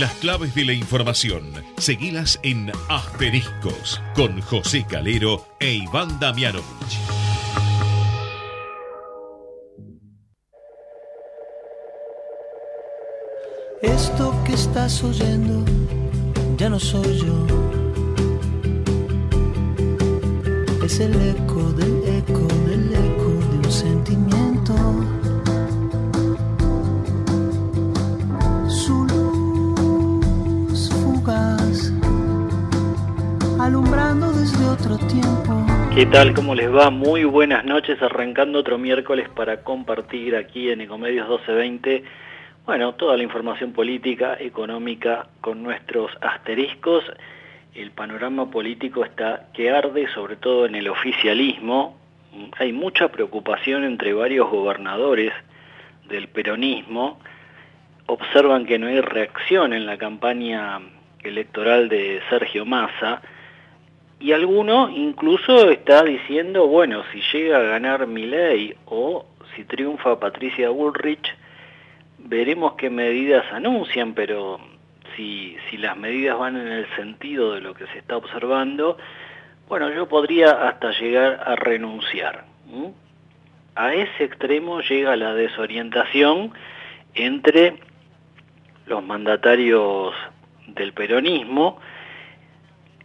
Las claves de la información, seguilas en Asteriscos, con José Calero e Iván Damianovich. Esto que estás oyendo ya no soy yo. Es el eco del eco del eco de un sentimiento. ¿Qué tal? ¿Cómo les va? Muy buenas noches, arrancando otro miércoles para compartir aquí en Ecomedios 1220 bueno, toda la información política, económica, con nuestros asteriscos. El panorama político está que arde, sobre todo en el oficialismo. Hay mucha preocupación entre varios gobernadores del peronismo. Observan que no hay reacción en la campaña electoral de Sergio Massa. Y alguno incluso está diciendo, bueno, si llega a ganar Milei o si triunfa Patricia Bullrich, veremos qué medidas anuncian, pero si, si las medidas van en el sentido de lo que se está observando, bueno, yo podría hasta llegar a renunciar. A ese extremo llega la desorientación entre los mandatarios del peronismo,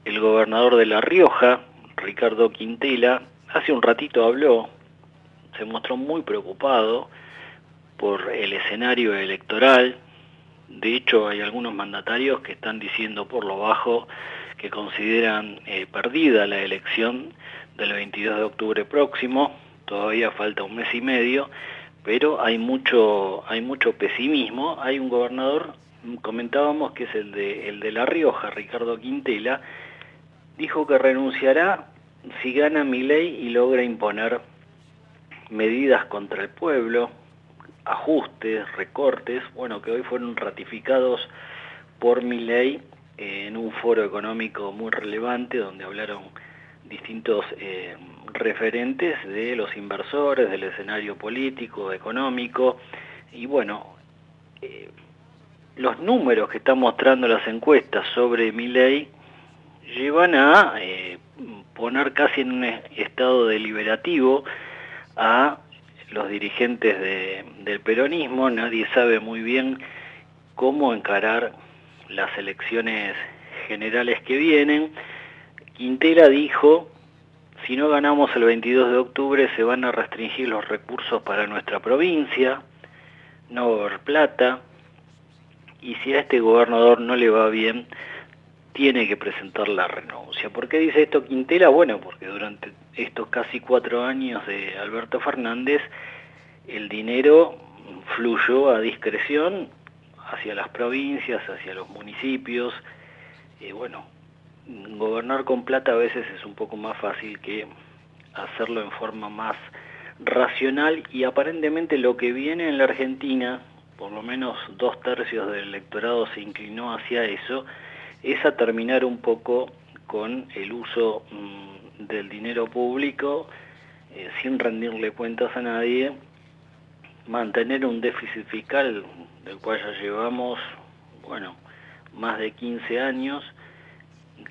el gobernador de La Rioja, Ricardo Quintela, hace un ratito habló, se mostró muy preocupado, por el escenario electoral. De hecho, hay algunos mandatarios que están diciendo por lo bajo que consideran eh, perdida la elección del 22 de octubre próximo. Todavía falta un mes y medio, pero hay mucho, hay mucho pesimismo. Hay un gobernador, comentábamos que es el de, el de La Rioja, Ricardo Quintela, dijo que renunciará si gana mi ley y logra imponer medidas contra el pueblo, ajustes, recortes, bueno, que hoy fueron ratificados por mi ley en un foro económico muy relevante donde hablaron distintos eh, referentes de los inversores, del escenario político, económico, y bueno, eh, los números que están mostrando las encuestas sobre mi ley llevan a eh, poner casi en un estado deliberativo a los dirigentes del peronismo, nadie sabe muy bien cómo encarar las elecciones generales que vienen. Quintela dijo, si no ganamos el 22 de octubre se van a restringir los recursos para nuestra provincia, no va a haber plata, y si a este gobernador no le va bien, tiene que presentar la renuncia. ¿Por qué dice esto Quintela? Bueno, porque durante estos casi cuatro años de Alberto Fernández, el dinero fluyó a discreción hacia las provincias, hacia los municipios. y bueno, gobernar con plata a veces es un poco más fácil que hacerlo en forma más racional y aparentemente lo que viene en la Argentina, por lo menos dos tercios del electorado se inclinó hacia eso, es a terminar un poco con el uso mm, del dinero público eh, sin rendirle cuentas a nadie, mantener un déficit fiscal del cual ya llevamos, bueno, más de 15 años,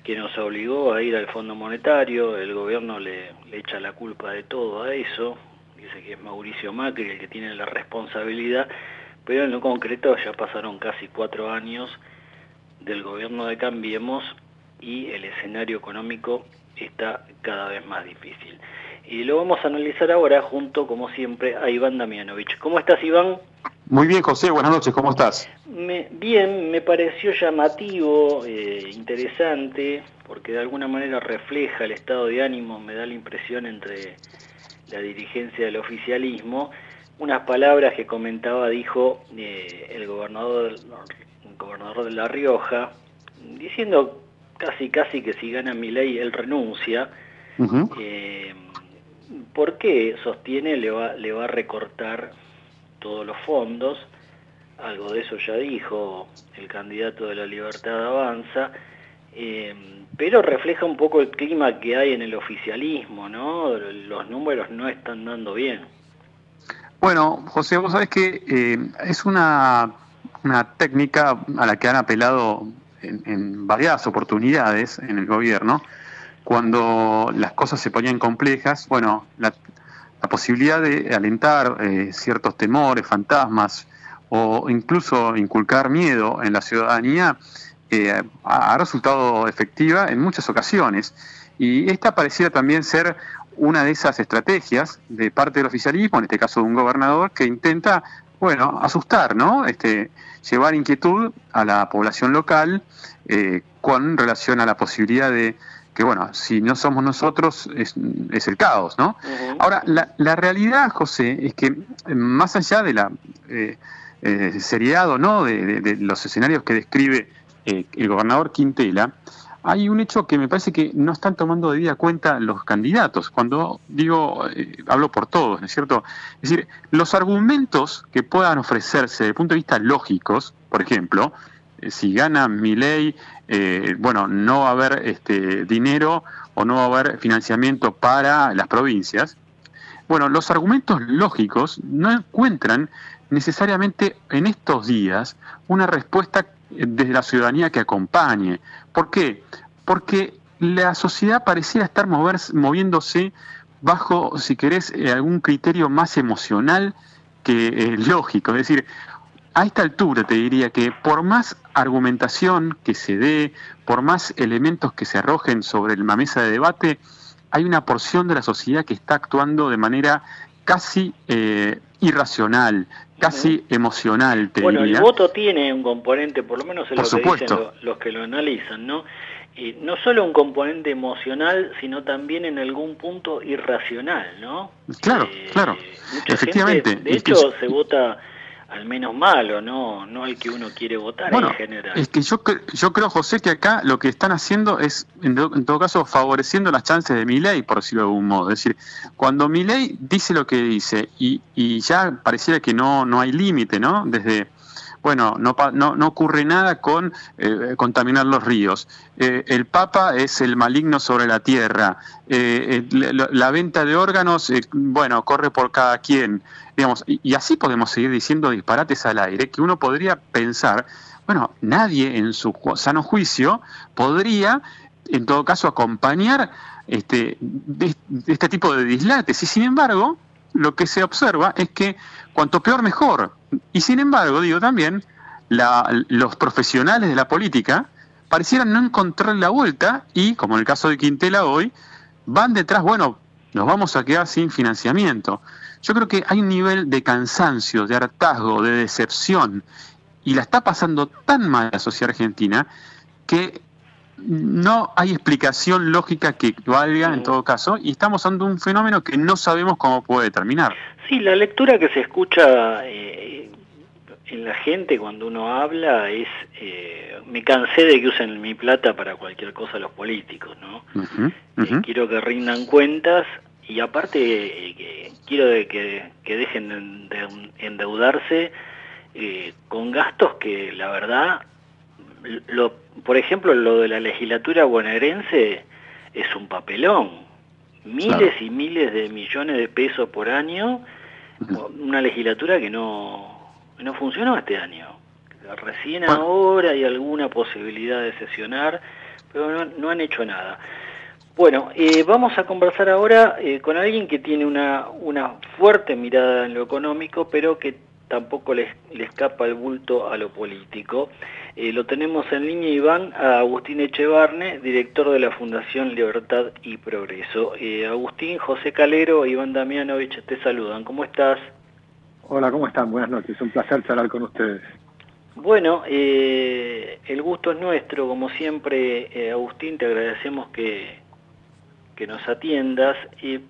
que nos obligó a ir al Fondo Monetario, el gobierno le, le echa la culpa de todo a eso, dice que es Mauricio Macri el que tiene la responsabilidad, pero en lo concreto ya pasaron casi cuatro años del gobierno de Cambiemos y el escenario económico está cada vez más difícil. Y lo vamos a analizar ahora junto, como siempre, a Iván Damianovich. ¿Cómo estás, Iván? Muy bien, José. Buenas noches. ¿Cómo estás? bien, me pareció llamativo, eh, interesante, porque de alguna manera refleja el estado de ánimo, me da la impresión, entre la dirigencia del oficialismo. Unas palabras que comentaba, dijo eh, el gobernador gobernador de La Rioja, diciendo casi casi que si gana mi ley él renuncia, eh, ¿por qué sostiene le va, le va a recortar todos los fondos? Algo de eso ya dijo el candidato de la Libertad Avanza, eh, pero refleja un poco el clima que hay en el oficialismo, ¿no? Los números no están dando bien. Bueno, José, vos sabés que eh, es una una técnica a la que han apelado en, varias oportunidades en el gobierno, cuando las cosas se ponían complejas, bueno, la, posibilidad de alentar eh, ciertos temores, fantasmas, o incluso inculcar miedo en la ciudadanía, eh, ha resultado efectiva en muchas ocasiones. Y esta pareciera también ser una de esas estrategias de parte del oficialismo, en este caso de un gobernador, que intenta, bueno, asustar, ¿no? Este, llevar inquietud a la población local eh, con relación a la posibilidad de que, bueno, si no somos nosotros, es, el caos, ¿no? Ahora, la, realidad, José, es que más allá de la eh, eh, seriedad o no de, los escenarios que describe el gobernador Quintela, hay un hecho que me parece que no están tomando de vida cuenta los candidatos. Cuando digo, eh, hablo por todos, ¿no es cierto? Es decir, los argumentos que puedan ofrecerse desde el punto de vista lógicos, por ejemplo, eh, si gana mi ley, eh, bueno, no va a haber este, dinero o no va a haber financiamiento para las provincias. Bueno, los argumentos lógicos no encuentran necesariamente en estos días una respuesta desde la ciudadanía que acompañe. ¿Por qué? Porque la sociedad pareciera estar moviéndose bajo, si querés, eh, algún criterio más emocional que eh, lógico. Es decir, a esta altura te diría que por más argumentación que se dé, por más elementos que se arrojen sobre la mesa de debate, hay una porción de la sociedad que está actuando de manera casi eh, irracional, casi emocional, te bueno, el voto tiene un componente, por lo menos es lo que dicen los que lo analizan, ¿no? Y no solo un componente emocional, sino también en algún punto irracional, ¿no? Claro, eh, claro, efectivamente. de hecho, se vota al menos malo, no no al que uno quiere votar en general. Es que yo, yo creo, José, que acá lo que están haciendo es, en, todo caso, favoreciendo las chances de mi ley, por decirlo de algún modo. Es decir, cuando mi ley dice lo que dice y, y ya pareciera que no, no hay límite, ¿no? Desde bueno, no, no, no ocurre nada con eh, contaminar los ríos. Eh, el Papa es el maligno sobre la tierra. Eh, la, venta de órganos, bueno, corre por cada quien. Digamos, y, así podemos seguir diciendo disparates al aire que uno podría pensar, bueno, nadie en su sano juicio podría, en todo caso, acompañar este, este tipo de dislates. Y sin embargo, lo que se observa es que cuanto peor mejor. Y sin embargo, digo también, los profesionales de la política parecieran no encontrar la vuelta y, como en el caso de Quintela hoy, van detrás, bueno, nos vamos a quedar sin financiamiento. Yo creo que hay un nivel de cansancio, de hartazgo, de decepción, y la está pasando tan mal la sociedad argentina que no hay explicación lógica que valga en todo caso, y estamos ante un fenómeno que no sabemos cómo puede terminar. Sí, la lectura que se escucha eh, en la gente cuando uno habla es, eh, me cansé de que usen mi plata para cualquier cosa los políticos, ¿no? Eh, quiero que rindan cuentas y aparte quiero de que, dejen de, endeudarse con gastos que la verdad, lo, por ejemplo, lo de la legislatura bonaerense es un papelón miles y miles de millones de pesos por año, una legislatura que no, no funcionó este año. Recién ahora hay alguna posibilidad de sesionar, pero no, han hecho nada. Bueno, eh, vamos a conversar ahora eh, con alguien que tiene una, una fuerte mirada en lo económico, pero que tampoco le, escapa el bulto a lo político. Eh, lo tenemos en línea, Iván, a Agustín Echevarne, director de la Fundación Libertad y Progreso. Eh, Agustín, José Calero, Iván Damianovich te saludan. ¿Cómo estás? Hola, ¿cómo están? Buenas noches. Un placer charlar con ustedes. Bueno, eh, el gusto es nuestro, como siempre, Agustín, te agradecemos que, que nos atiendas,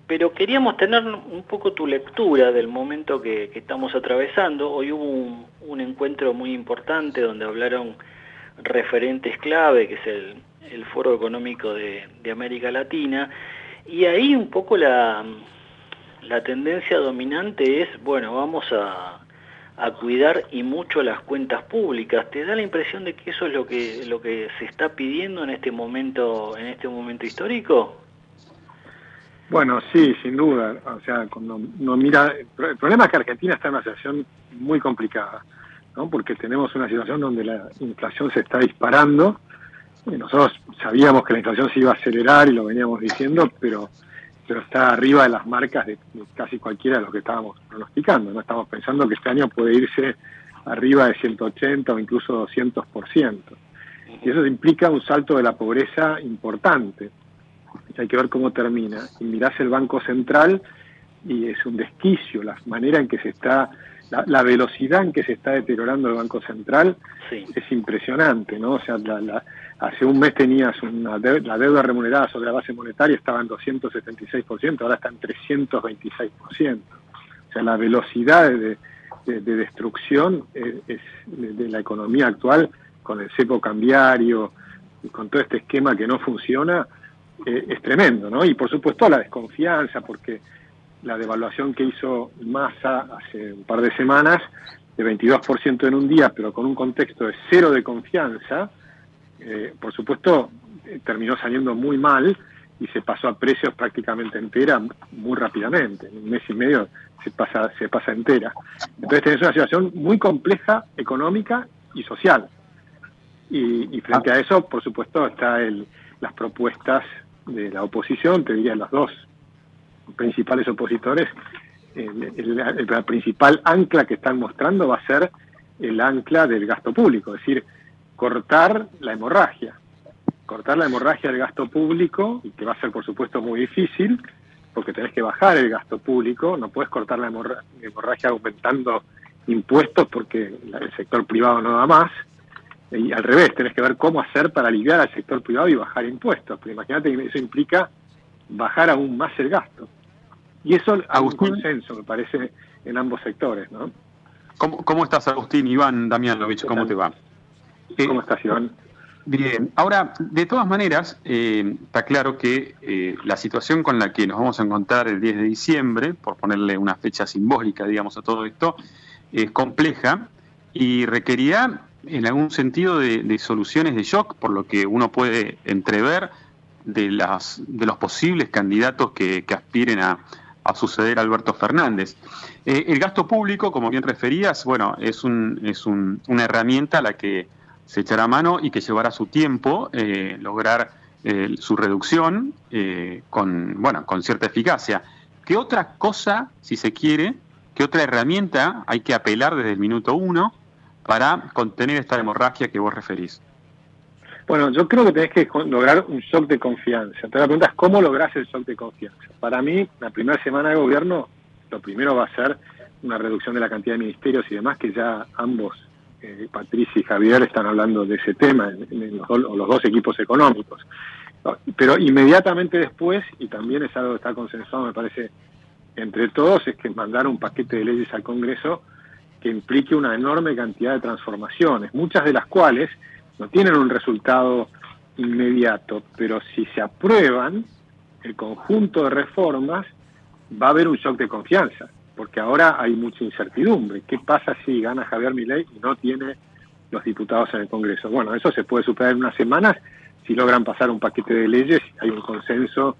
pero queríamos tener un poco tu lectura del momento que, estamos atravesando. Hoy hubo un, encuentro muy importante donde hablaron referentes clave, que es el, Foro Económico de, América Latina, y ahí un poco la, tendencia dominante es, bueno, vamos a, a cuidar y mucho las cuentas públicas. ¿Te da la impresión de que eso es lo que lo que se está pidiendo en este momento en este momento histórico? Bueno, sí, sin duda. O sea, cuando uno mira, el problema es que Argentina está en una situación muy complicada. ¿no? porque tenemos una situación donde la inflación se está disparando. Y nosotros sabíamos que la inflación se iba a acelerar y lo veníamos diciendo, pero, pero está arriba de las marcas de, casi cualquiera de los que estábamos pronosticando. No estamos pensando que este año puede irse arriba de 180 o incluso 200%. Y eso implica un salto de la pobreza importante. Hay que ver cómo termina. Y mirás el Banco Central y es un desquicio la manera en que se está la, velocidad en que se está deteriorando el Banco Central es impresionante, ¿no? O sea, hace un mes tenías una la deuda remunerada sobre la base monetaria estaba en 276%, ahora está en 326%. O sea, la velocidad de, destrucción es, de, la economía actual, con el cepo cambiario, y con todo este esquema que no funciona, eh, es tremendo, ¿no? Y por supuesto la desconfianza, porque la devaluación que hizo Massa hace un par de semanas, de 22% en un día, pero con un contexto de cero de confianza, eh, por supuesto eh, terminó saliendo muy mal y se pasó a precios prácticamente entera muy rápidamente. En un mes y medio se pasa, se pasa entera. Entonces tenés una situación muy compleja económica y social. Y, frente a eso, por supuesto, está el, las propuestas de la oposición, te diría las dos principales opositores, la principal ancla que están mostrando va a ser el ancla del gasto público, es decir, cortar la hemorragia. Cortar la hemorragia del gasto público, y que va a ser por supuesto muy difícil, porque tenés que bajar el gasto público, no puedes cortar la hemorragia aumentando impuestos porque el sector privado no da más, y al revés, tenés que ver cómo hacer para aliviar al sector privado y bajar impuestos, pero imagínate que eso implica bajar aún más el gasto. Y eso hay un consenso, me parece, en ambos sectores, ¿no? ¿Cómo, cómo estás, Agustín? Iván Damianovich, ¿cómo te va? ¿Cómo estás, Iván? Bien, ahora, de todas maneras, eh, está claro que eh, la situación con la que nos vamos a encontrar el 10 de diciembre, por ponerle una fecha simbólica, digamos, a todo esto, es compleja y requerirá, en algún sentido, de, soluciones de shock, por lo que uno puede entrever de, las, de los posibles candidatos que aspiren a, a suceder Alberto Fernández. Eh, el gasto público, como bien referías, bueno, es, un, es un, una herramienta a la que se echará mano y que llevará su tiempo eh, lograr eh, su reducción con, bueno, con cierta eficacia. ¿Qué otra cosa, si se quiere, qué otra herramienta hay que apelar desde el minuto uno para contener esta hemorragia que vos referís? Bueno, yo creo que tenés que lograr un shock de confianza. Entonces la pregunta es, ¿cómo lográs el shock de confianza? Para mí, la primera semana de gobierno, lo primero va a ser una reducción de la cantidad de ministerios y demás, que ya ambos, eh, Patricia y Javier, están hablando de ese tema, en, los, los, dos equipos económicos. Pero inmediatamente después, y también es algo que está consensuado, me parece, entre todos, es que mandar un paquete de leyes al Congreso que implique una enorme cantidad de transformaciones, muchas de las cuales no tienen un resultado inmediato, pero si se aprueban el conjunto de reformas, va a haber un shock de confianza, porque ahora hay mucha incertidumbre. ¿Qué pasa si gana Javier Milei y no tiene los diputados en el Congreso? Bueno, eso se puede superar en unas semanas si logran pasar un paquete de leyes, hay un consenso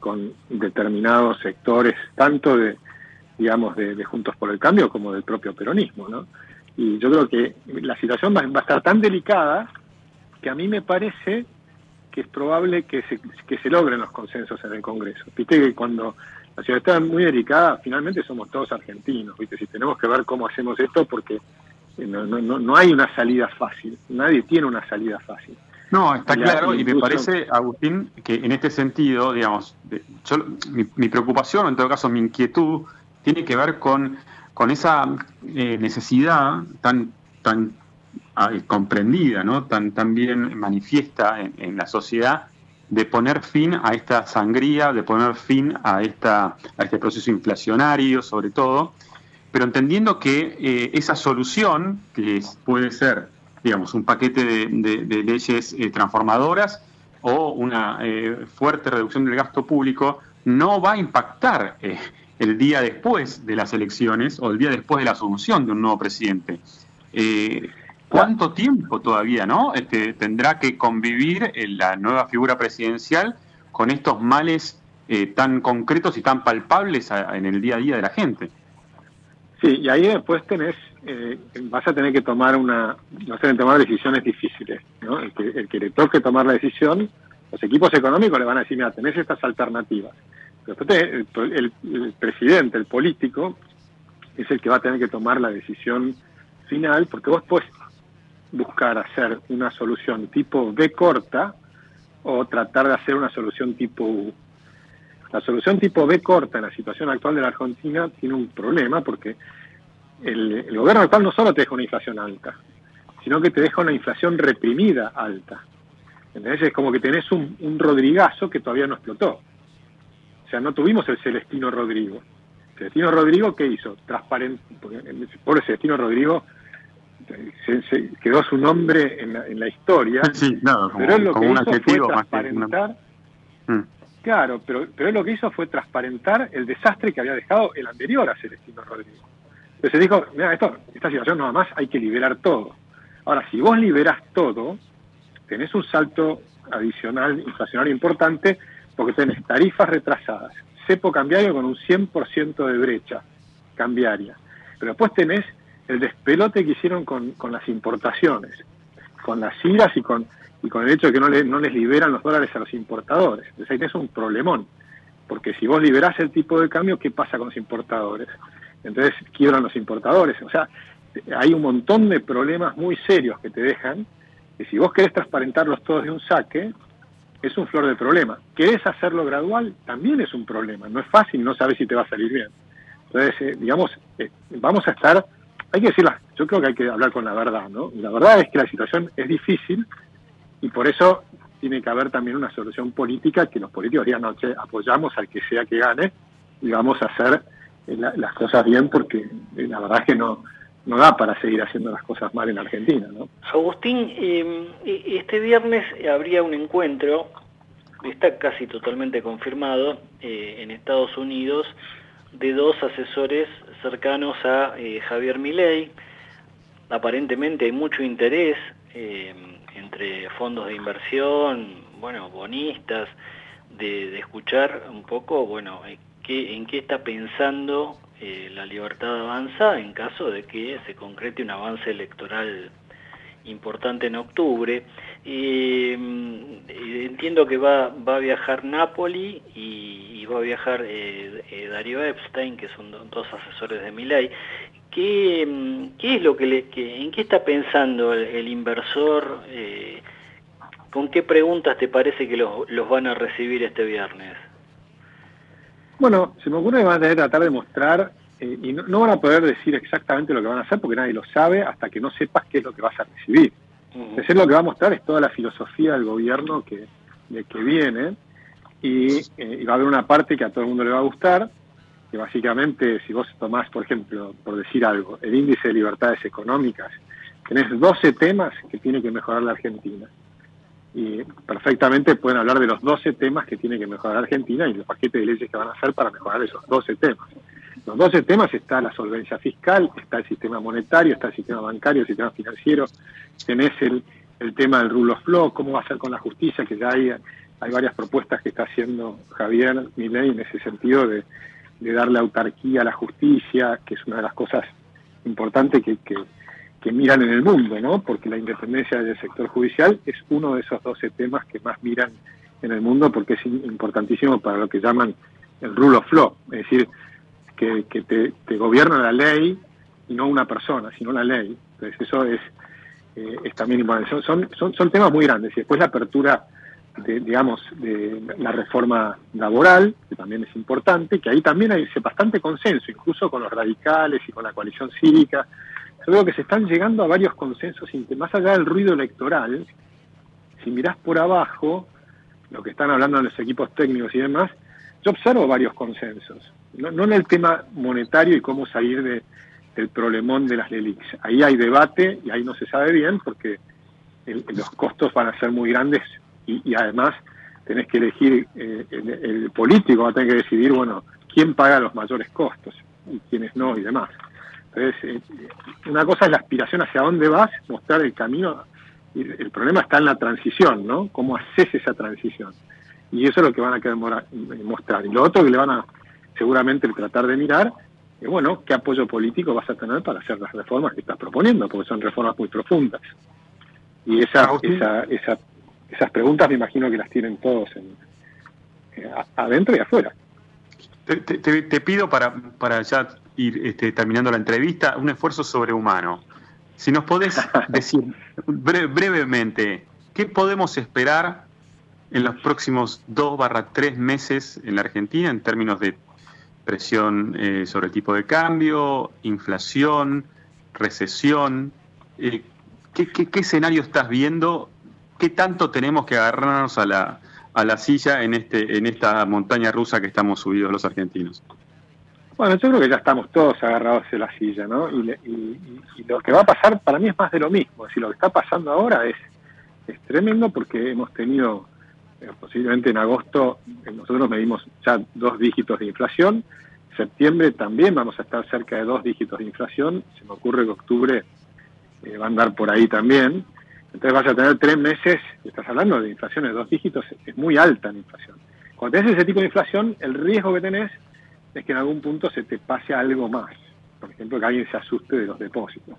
con determinados sectores, tanto de, digamos, de, Juntos por el Cambio como del propio peronismo, ¿no? Y yo creo que la situación va, a estar tan delicada que a mí me parece que es probable que se, que se logren los consensos en el Congreso. Viste que cuando la ciudad está muy delicada, finalmente somos todos argentinos, ¿viste? Si tenemos que ver cómo hacemos esto, porque no, no, no hay una salida fácil, nadie tiene una salida fácil. No, está claro, y me parece, Agustín, que en este sentido, digamos, yo, mi, mi, preocupación, o en todo caso mi inquietud, tiene que ver con con esa eh, necesidad tan, tan ah, comprendida, ¿no? tan, tan bien manifiesta en, la sociedad de poner fin a esta sangría, de poner fin a, esta, a este proceso inflacionario sobre todo, pero entendiendo que eh, esa solución, que puede ser, digamos, un paquete de, leyes eh, transformadoras o una fuerte reducción del gasto público, no va a impactar el día después de las elecciones o el día después de la asunción de un nuevo presidente. Eh, ¿Cuánto tiempo todavía no este, tendrá que convivir la nueva figura presidencial con estos males eh, tan concretos y tan palpables en el día a día de la gente? Sí, y ahí después tenés, eh, vas a tener que tomar una, vas a tener que tomar decisiones difíciles, ¿no? El que, el que le toque tomar la decisión, los equipos económicos le van a decir, mira, tenés estas alternativas. El, el- el presidente, el político, es el que va a tener que tomar la decisión final, porque vos puedes buscar hacer una solución tipo B corta o tratar de hacer una solución tipo U. La solución tipo B corta en la situación actual de la Argentina tiene un problema porque el, gobierno actual no solo te deja una inflación alta, sino que te deja una inflación reprimida alta. ¿Entendés? Es como que tenés un, un Rodrigazo que todavía no explotó. Sea, no tuvimos el Celestino Rodrigo. Celestino Rodrigo, ¿qué hizo? Transparente. El pobre Celestino Rodrigo se, se quedó su nombre en la, en la historia. Sí, como, pero él lo como que un hizo fue una- transparentar Mm. Claro, pero, pero él lo que hizo fue transparentar el desastre que había dejado el anterior a Celestino Rodrigo. Entonces dijo, mira, esto, esta situación nada más hay que liberar todo. Ahora, si vos liberás todo, tenés un salto adicional inflacionario importante porque tenés tarifas retrasadas, cepo cambiario con un 100% de brecha cambiaria. Pero después tenés el despelote que hicieron con, con las importaciones, con las IRAs y con, y con el hecho de que no, le- no les liberan los dólares a los importadores. Entonces ahí tenés un problemón, porque si vos liberás el tipo de cambio, ¿qué pasa con los importadores? Entonces quiebran los importadores. O sea, hay un montón de problemas muy serios que te dejan, que si vos querés transparentarlos todos de un saque, es un flor de problema. ¿Querés hacerlo gradual? También es un problema. No es fácil, no sabes si te va a salir bien. Entonces, eh, digamos, eh, vamos a estar, hay que decirlo, yo creo que hay que hablar con la verdad, ¿no? La verdad es que la situación es difícil y por eso tiene que haber también una solución política que los políticos digan, no, che, apoyamos al que sea que gane y vamos a hacer eh, la- las cosas bien porque eh, la verdad es que no, no da para seguir haciendo las cosas mal en Argentina, ¿no? Agustín, eh, este viernes habría un encuentro, está casi totalmente confirmado, eh, en Estados Unidos, de dos asesores cercanos a eh, Javier Milei. Aparentemente hay mucho interés eh, entre fondos de inversión, bueno, bonistas, de, de escuchar un poco, bueno, eh, qué, en qué está pensando eh, la libertad avanza en caso de que se concrete un avance electoral importante en octubre. Eh, eh, entiendo que va, a viajar Napoli y, va a viajar eh, eh, Darío Epstein, que son do- dos asesores de Milei. ¿Qué, mm, qué es lo que le, que, en qué está pensando el, inversor? ¿Con qué preguntas te parece que los van a recibir este viernes? Bueno, se me ocurre que van a tener que tratar de mostrar, eh, y no, no van a poder decir exactamente lo que van a hacer porque nadie lo sabe hasta que no sepas qué es lo que vas a recibir. Ujú. Es lo que va a mostrar es toda la filosofía del gobierno que, de que viene y, eh, y va a haber una parte que a todo el mundo le va a gustar, que básicamente si vos tomás, por ejemplo, por decir algo, el índice de libertades económicas, tenés 12 temas que tiene que mejorar la Argentina. Y perfectamente pueden hablar de los 12 temas que tiene que mejorar Argentina y los paquetes de leyes que van a hacer para mejorar esos 12 temas. Los 12 temas está la solvencia fiscal, está el sistema monetario, está el sistema bancario, el sistema financiero, tenés el, el tema del rule of law, cómo va a ser con la justicia, que ya hay, hay varias propuestas que está haciendo Javier Milei en ese sentido de, de darle autarquía a la justicia, que es una de las cosas importantes que, que, que miran en el mundo, ¿no? Porque la independencia del sector judicial es uno de esos 12 temas que más miran en el mundo porque es importantísimo para lo que llaman el rule of law, es decir, que, te, gobierna la ley y no una persona, sino la ley. Entonces eso es, eh, es también importante. Son, son, son temas muy grandes y después la apertura de, digamos, de la reforma laboral, que también es importante, que ahí también hay bastante consenso, incluso con los radicales y con la coalición cívica. Yo creo que se están llegando a varios consensos, más allá del ruido electoral, si mirás por abajo lo que están hablando los equipos técnicos y demás, yo observo varios consensos. No, no en el tema monetario y cómo salir de, del problemón de las LELIX. Ahí hay debate y ahí no se sabe bien porque el- los costos van a ser muy grandes y, y además tenés que elegir, eh, el, el político va a tener que decidir, bueno, quién paga los mayores costos y quiénes no y demás. Entonces, eh, una cosa es la aspiración hacia dónde vas, mostrar el camino. y El problema está en la transición, ¿no? ¿Cómo haces esa transición? Y eso es lo que van a querer mora- mostrar. Y lo otro que le van a seguramente tratar de mirar eh, bueno, ¿qué apoyo político vas a tener para hacer las reformas que estás proponiendo? Porque son reformas muy profundas. Y esa, esa, esa, esas preguntas me imagino que las tienen todos en, eh, adentro y afuera. Te, te, pido para, para ya ir este, terminando la entrevista un esfuerzo sobrehumano. Si nos podés decir brevemente, ¿qué podemos esperar en los próximos dos barra tres meses en la Argentina en términos de presión eh, sobre el tipo de cambio, inflación, recesión? Eh, ¿qué, qué, escenario estás viendo? ¿Qué tanto tenemos que agarrarnos a la, a la silla en, este, en esta montaña rusa que estamos subidos los argentinos? Bueno, yo creo que ya estamos todos agarrados en la silla, ¿no? Y, lo que va a pasar para mí es más de lo mismo. Decir, lo que está pasando ahora es, es tremendo porque hemos tenido, eh, posiblemente en agosto, eh, nosotros medimos ya dos dígitos de inflación. Septiembre también vamos a estar cerca de dos dígitos de inflación. Se me ocurre que octubre eh, va a andar por ahí también. Entonces vas a tener tres meses, estás hablando de inflación de dos dígitos, es muy alta la inflación. Cuando tenés ese tipo de inflación, el riesgo que tenés es que en algún punto se te pase algo más. Por ejemplo, que alguien se asuste de los depósitos.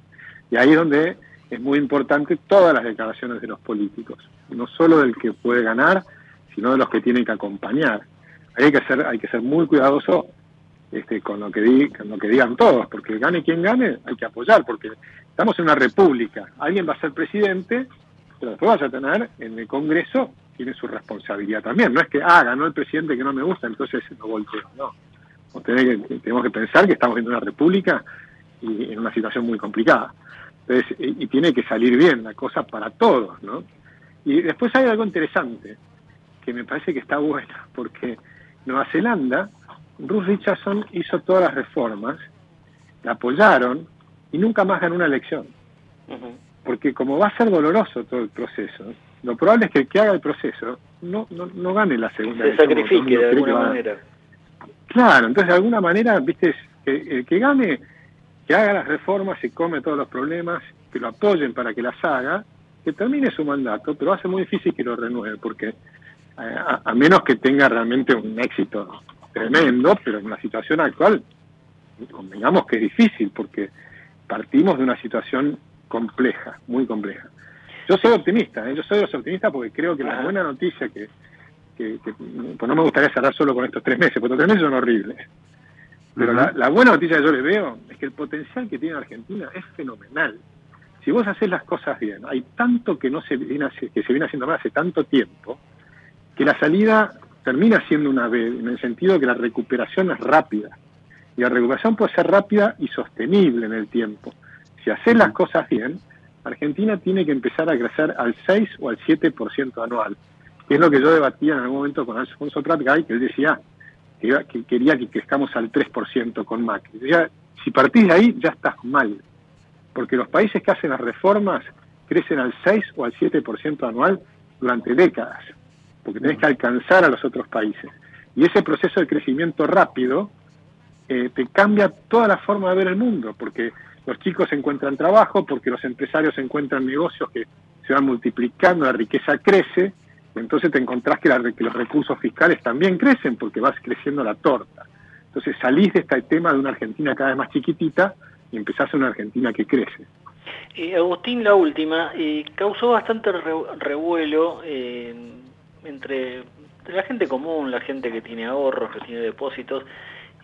Y ahí es donde es muy importante todas las declaraciones de los políticos, no solo del que puede ganar, sino de los que tienen que acompañar. Ahí hay que ser, hay que ser muy cuidadoso este, con, lo que con lo que digan todos, porque gane quien gane, hay que apoyar, porque estamos en una república, alguien va a ser presidente, pero después vas a tener en el Congreso, tiene su responsabilidad también, no es que, ah, ganó el presidente que no me gusta, entonces lo volteo, no tenemos que pensar que estamos en una república y en una situación muy complicada. Entonces, y, tiene que salir bien la cosa para todos, ¿no? Y después hay algo interesante que me parece que está bueno, porque Nueva Zelanda, Ruth Richardson hizo todas las reformas, la apoyaron y nunca más ganó una elección. Porque como va a ser doloroso todo el proceso, lo probable es que el que haga el proceso no, no, no gane la segunda Se sacrifique de alguna manera. Claro, entonces de alguna manera, viste, el que gane, que haga las reformas y come todos los problemas, que lo apoyen para que las haga, que termine su mandato, pero a ser muy difícil que lo renueve, porque eh, a, menos que tenga realmente un éxito tremendo, pero en la situación actual, convengamos que es difícil, porque partimos de una situación compleja, muy compleja. Yo soy optimista, ¿eh? yo soy optimista porque creo que la buena noticia que que, pues no me gustaría cerrar solo con estos tres meses, porque estos tres meses son horribles. Pero la, buena noticia que yo le veo es que el potencial que tiene Argentina es fenomenal. Si vos haces las cosas bien, hay tanto que no se viene, que se viene haciendo mal hace tanto tiempo, que la salida termina siendo una B, en el sentido de que la recuperación es rápida. Y la recuperación puede ser rápida y sostenible en el tiempo. Si haces las cosas bien, Argentina tiene que empezar a crecer al 6 o al 7% anual es lo que yo debatía en algún momento con Alfonso Trapgay, que él decía que, quería que crezcamos al 3% con Macri. Decía, si partís de ahí, ya estás mal, porque los países que hacen las reformas crecen al 6 o al 7% anual durante décadas, porque tenés que alcanzar a los otros países. Y ese proceso de crecimiento rápido eh, te cambia toda la forma de ver el mundo, porque los chicos encuentran trabajo, porque los empresarios encuentran negocios que se van multiplicando, la riqueza crece, entonces te encontrás que, los recursos fiscales también crecen porque vas creciendo la torta. Entonces salís de este tema de una Argentina cada vez más chiquitita y empezás a una Argentina que crece. Eh, Agustín, la última, eh, causó bastante revuelo eh, entre la gente común, la gente que tiene ahorros, que tiene depósitos,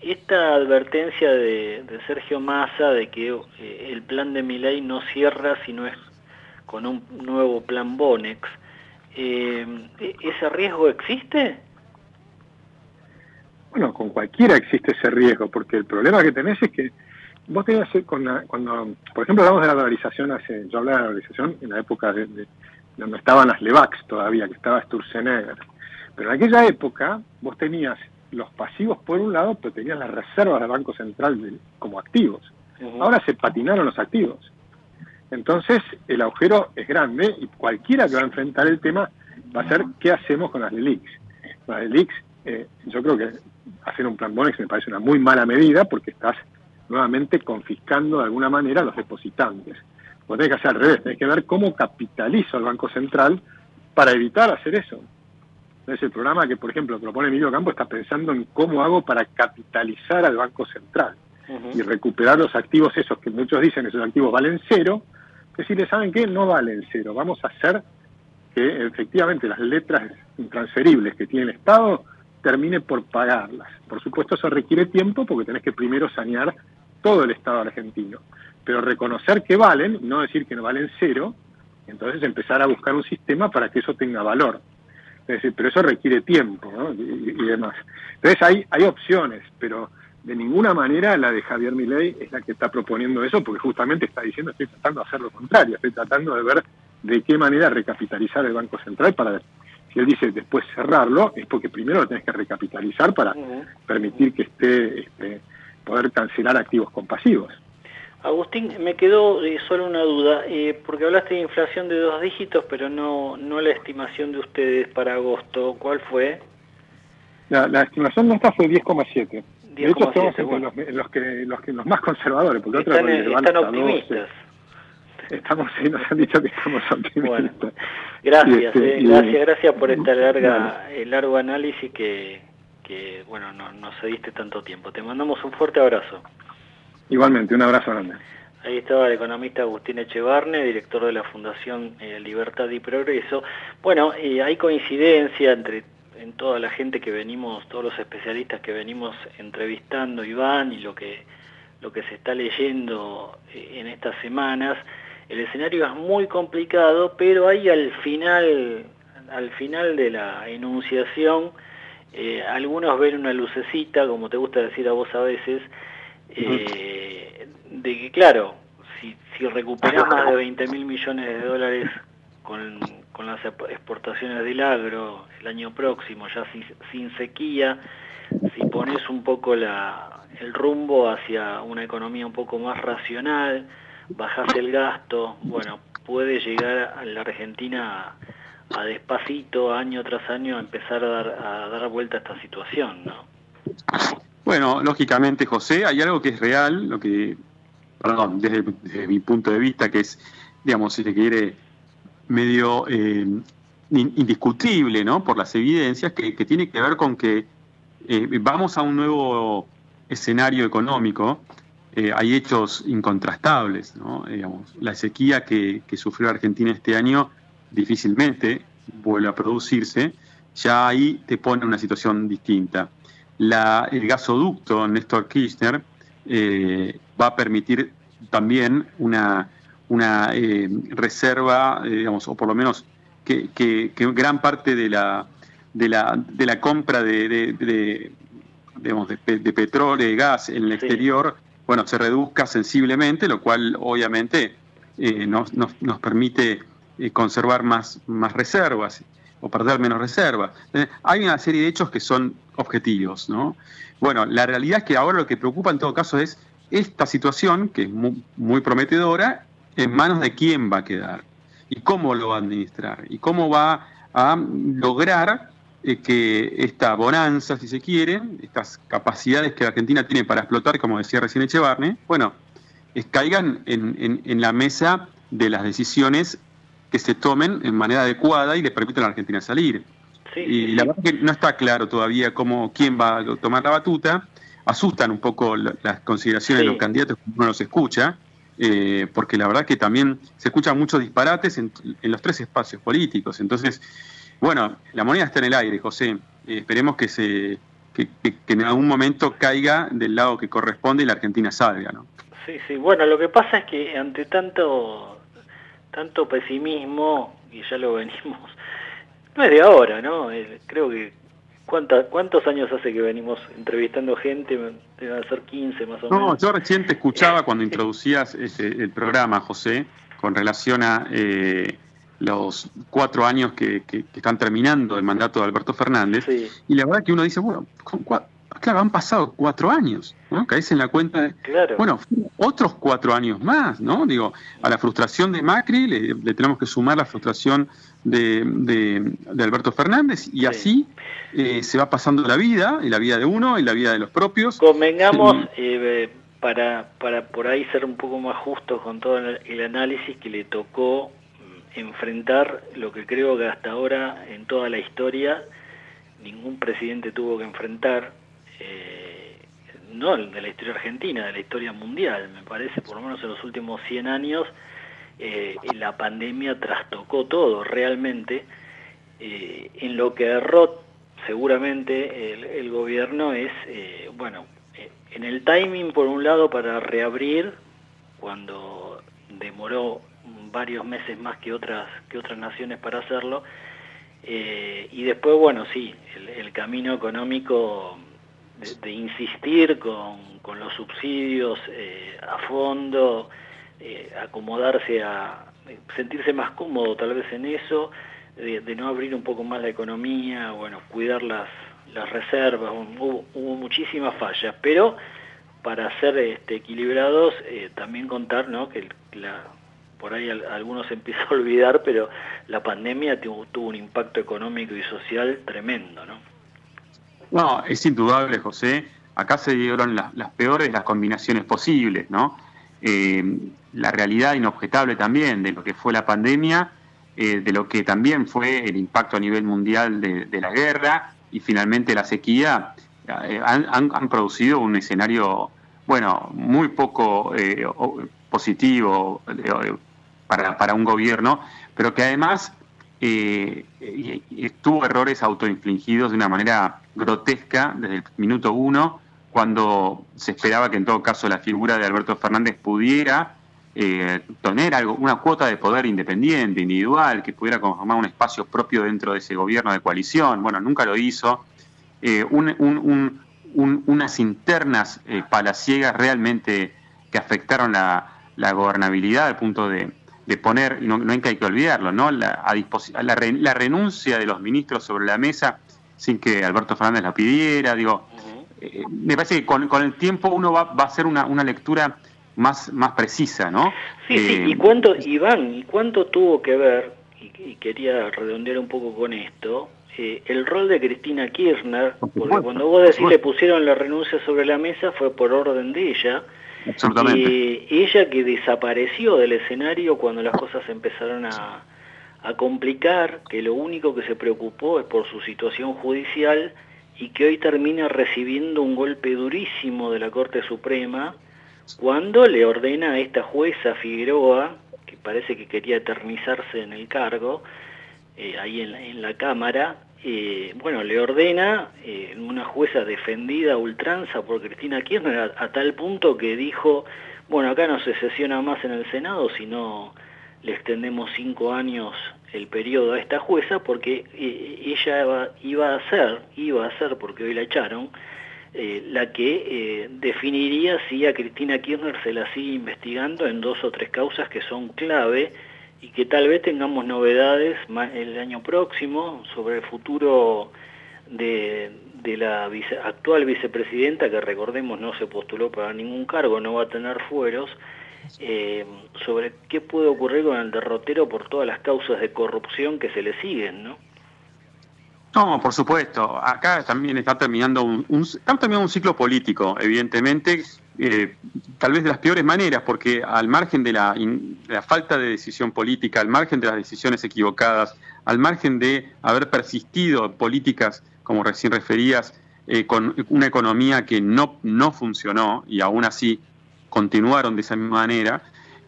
esta advertencia de, Sergio Massa de que el plan de Miley no cierra si no es con un nuevo plan Bonex. Eh, ¿ese riesgo existe? Bueno, con cualquiera existe ese riesgo, porque el problema que tenés es que vos tenías con cuando, por ejemplo, hablamos de la dolarización, hace, yo hablaba de la dolarización en la época de, donde estaban las Levax todavía, que estaba Sturzenegger. Pero en aquella época vos tenías los pasivos por un lado, pero tenías las reservas del Banco Central como activos. Ahora se patinaron los activos. Entonces, el agujero es grande y cualquiera que va a enfrentar el tema va a ser qué hacemos con las LELIX. Las LELIX, eh, yo creo que hacer un plan Bonex me parece una muy mala medida porque estás nuevamente confiscando de alguna manera a los depositantes. Vos tenés que hacer al revés, tenés que ver cómo capitalizo al Banco Central para evitar hacer eso. Entonces, el programa que, por ejemplo, propone Emilio Campo está pensando en cómo hago para capitalizar al Banco Central. y recuperar los activos esos que muchos dicen esos activos valen cero, decirle, ¿saben qué? No valen cero, vamos a hacer que efectivamente las letras intransferibles que tiene el Estado termine por pagarlas. Por supuesto eso requiere tiempo porque tenés que primero sanear todo el Estado argentino, pero reconocer que valen, no decir que no valen cero, entonces empezar a buscar un sistema para que eso tenga valor. pero eso requiere tiempo y, demás. Entonces hay, hay opciones, pero de ninguna manera la de Javier Milei es la que está proponiendo eso, porque justamente está diciendo estoy tratando de hacer lo contrario, estoy tratando de ver de qué manera recapitalizar el Banco Central para si él dice después cerrarlo, es porque primero lo tenés que recapitalizar para permitir que esté, este, poder cancelar activos compasivos. Agustín, me quedó eh, solo una duda, eh, porque hablaste de inflación de dos dígitos, pero no, no la estimación de ustedes para agosto. ¿Cuál fue? La, estimación nuestra fue 10,7. De hecho, estamos entre los, que, los, que, los más conservadores, porque están, están optimistas. Estamos, sí, nos han dicho que estamos optimistas. gracias, este, eh, gracias, gracias por esta larga, el largo análisis que, que bueno, no, no diste tanto tiempo. Te mandamos un fuerte abrazo. Igualmente, un abrazo grande. Ahí estaba el economista Agustín Echevarne, director de la Fundación eh, Libertad y Progreso. Bueno, eh, hay coincidencia entre en toda la gente que venimos, todos los especialistas que venimos entrevistando, Iván, y lo que, lo que se está leyendo eh, en estas semanas. El escenario es muy complicado, pero ahí al final, al final de la enunciación, algunos ven una lucecita, como te gusta decir a vos a veces, eh, de que, claro, si, si recuperás más de 20 mil millones de dólares con, con, las exportaciones del agro el año próximo, ya sin, sequía, si pones un poco la, el rumbo hacia una economía un poco más racional, bajás el gasto, bueno, puede llegar a la Argentina a, despacito, año tras año, a empezar a dar, a dar vuelta a esta situación, ¿no? Bueno, lógicamente, José, hay algo que es real, lo que, perdón, desde, mi punto de vista, que es, digamos, si se quiere, medio eh, indiscutible, ¿no? Por las evidencias, que, tiene que ver con que eh, vamos a un nuevo escenario económico. Eh, hay hechos incontrastables, ¿no? Digamos, la sequía que, sufrió Argentina este año difícilmente vuelve a producirse. Ya ahí te pone una situación distinta el gasoducto Néstor Kirchner va a permitir también una, una eh, reserva, eh, digamos, o por lo menos que, que, gran parte de la, de la, de la compra de, de, digamos, de, petróleo y gas en el exterior, bueno, se reduzca sensiblemente, lo cual obviamente nos, nos, nos, permite conservar más, más reservas o perder menos reservas. Hay una serie de hechos que son objetivos, ¿no? Bueno, la realidad es que ahora lo que preocupa en todo caso es esta situación, que es muy, prometedora, en manos de quién va a quedar y cómo lo va a administrar y cómo va a lograr eh, que esta bonanza, si se quiere, estas capacidades que Argentina tiene para explotar, como decía recién Echevarne, bueno, caigan en, en la mesa de las decisiones que se tomen en manera adecuada y le permitan a la Argentina salir. y la verdad que no está claro todavía cómo quién va a tomar la batuta. Asustan un poco las consideraciones de los candidatos cuando uno los escucha, eh, porque la verdad que también se escuchan muchos disparates en, los tres espacios políticos. Entonces, bueno, la moneda está en el aire, José. Eh, esperemos que se que, en algún momento caiga del lado que corresponde y la Argentina salga, ¿no? Sí, sí. Bueno, lo que pasa es que ante tanto tanto pesimismo, y ya lo venimos, no es de ahora, ¿no? creo que ¿Cuántos años hace que venimos entrevistando gente? Deben ser 15 más o menos. No, yo recién te escuchaba cuando introducías el programa, José, con relación a eh, los cuatro años que, están terminando el mandato de Alberto Fernández. Y la verdad que uno dice, bueno, claro, han pasado cuatro años, ¿no? Caes en la cuenta de, bueno, otros cuatro años más, ¿no? Digo, a la frustración de Macri le, tenemos que sumar la frustración de, de, Alberto Fernández y así eh, se va pasando la vida, y la vida de uno y la vida de los propios. Convengamos, eh, para, para por ahí ser un poco más justos con todo el análisis que le tocó mm, enfrentar lo que creo que hasta ahora en toda la historia ningún presidente tuvo que enfrentar, eh, no de la historia argentina, de la historia mundial. Me parece, por lo menos en los últimos 100 años, eh, la pandemia trastocó todo realmente. Eh, en lo que erró seguramente el, gobierno es, eh, bueno, en el timing por un lado para reabrir, cuando demoró varios meses más que otras, que otras naciones para hacerlo, y después, bueno, sí, el, camino económico de, insistir con, con, los subsidios a fondo, eh, acomodarse a sentirse más cómodo tal vez en eso, de, no abrir un poco más la economía, bueno, cuidar las, las reservas, hubo, muchísimas fallas, pero para ser este, equilibrados eh, también contar ¿no? que la, por ahí algunos se empieza a olvidar, pero la pandemia tuvo, un impacto económico y social tremendo, ¿no? No, es indudable, José. Acá se dieron las, las peores las combinaciones posibles, ¿no? Eh, la realidad inobjetable también de lo que fue la pandemia, eh, de lo que también fue el impacto a nivel mundial de, la guerra y finalmente la sequía, eh, han, producido un escenario, bueno, muy poco positivo para, para, un gobierno, pero que además tuvo errores autoinfligidos de una manera grotesca desde el minuto uno cuando se esperaba que en todo caso la figura de Alberto Fernández pudiera eh, tener algo, una cuota de poder independiente, individual, que pudiera conformar un espacio propio dentro de ese gobierno de coalición. Bueno, nunca lo hizo. Eh, unas internas eh, palaciegas realmente que afectaron la, gobernabilidad al punto de, poner, no, no, hay que olvidarlo, ¿no? La, a la, la, renuncia de los ministros sobre la mesa sin que Alberto Fernández la pidiera, digo, eh, me parece que con, el tiempo uno va, va a hacer una, una, lectura más, más precisa, ¿no? Sí, sí, y eh, cuánto, Iván, y cuánto tuvo que ver, y, quería redondear un poco con esto, eh, el rol de Cristina Kirchner, porque cuando vos decís le pusieron la renuncia sobre la mesa fue por orden de ella, Absolutamente. Y ella que desapareció del escenario cuando las cosas empezaron a, a complicar, que lo único que se preocupó es por su situación judicial, y que hoy termina recibiendo un golpe durísimo de la Corte Suprema cuando le ordena a esta jueza Figueroa, que parece que quería eternizarse en el cargo, eh, ahí en la, Cámara, eh, bueno, le ordena eh, una jueza defendida a ultranza por Cristina Kirchner a, tal punto que dijo, bueno, acá no se sesiona más en el Senado, sino le extendemos cinco años el periodo a esta jueza porque eh, ella iba a ser, iba a ser porque hoy la echaron, eh, la que eh, definiría si a Cristina Kirchner se la sigue investigando en dos o tres causas que son clave y que tal vez tengamos novedades el año próximo sobre el futuro de, la actual vicepresidenta, que recordemos no se postuló para ningún cargo, no va a tener fueros, eh, sobre qué puede ocurrir con el derrotero por todas las causas de corrupción que se le siguen, ¿no? No, por supuesto. Acá también está terminando un, un ciclo político, evidentemente, eh, tal vez de las peores maneras, porque al margen de la, la, falta de decisión política, al margen de las decisiones equivocadas, al margen de haber persistido políticas, como recién referías, eh, con una economía que no, no funcionó y aún así continuaron de esa misma manera,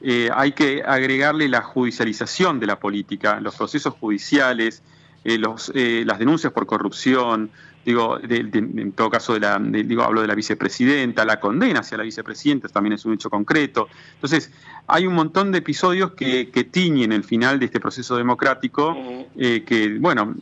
eh, hay que agregarle la judicialización de la política, los procesos judiciales, eh, los, eh, las denuncias por corrupción, digo, en todo caso de la, digo, hablo de la vicepresidenta, la condena hacia la vicepresidenta también es un hecho concreto. Entonces, hay un montón de episodios que, que tiñen el final de este proceso democrático, que, bueno,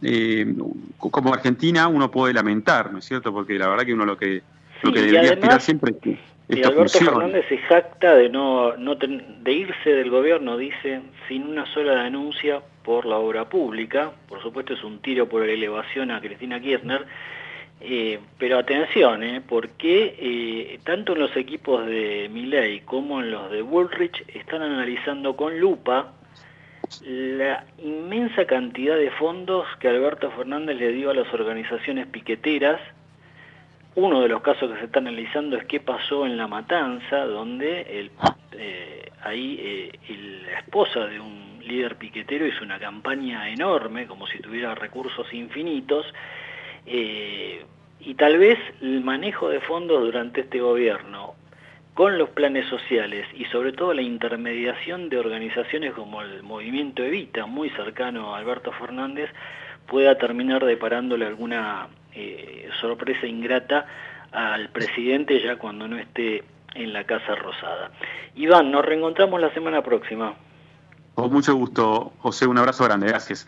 como Argentina uno puede lamentar, ¿no es cierto? Porque la verdad que uno lo que, lo que debería aspirar siempre es que y Alberto Fernández se jacta de no, no de irse del gobierno, dice, sin una sola denuncia por la obra pública. Por supuesto es un tiro por la elevación a Cristina Kirchner. Eh, pero atención, eh, porque eh, tanto en los equipos de Milley como en los de Woolrich están analizando con lupa la inmensa cantidad de fondos que Alberto Fernández le dio a las organizaciones piqueteras uno de los casos que se está analizando es qué pasó en La Matanza, donde eh, ahí eh, la esposa de un líder piquetero hizo una campaña enorme, como si tuviera recursos infinitos, eh, y tal vez el manejo de fondos durante este gobierno con los planes sociales y sobre todo la intermediación de organizaciones como el Movimiento Evita, muy cercano a Alberto Fernández, pueda terminar deparándole alguna eh, sorpresa ingrata al presidente ya cuando no esté en la Casa Rosada. Iván, nos reencontramos la semana próxima. Con mucho gusto, José, un abrazo grande, gracias.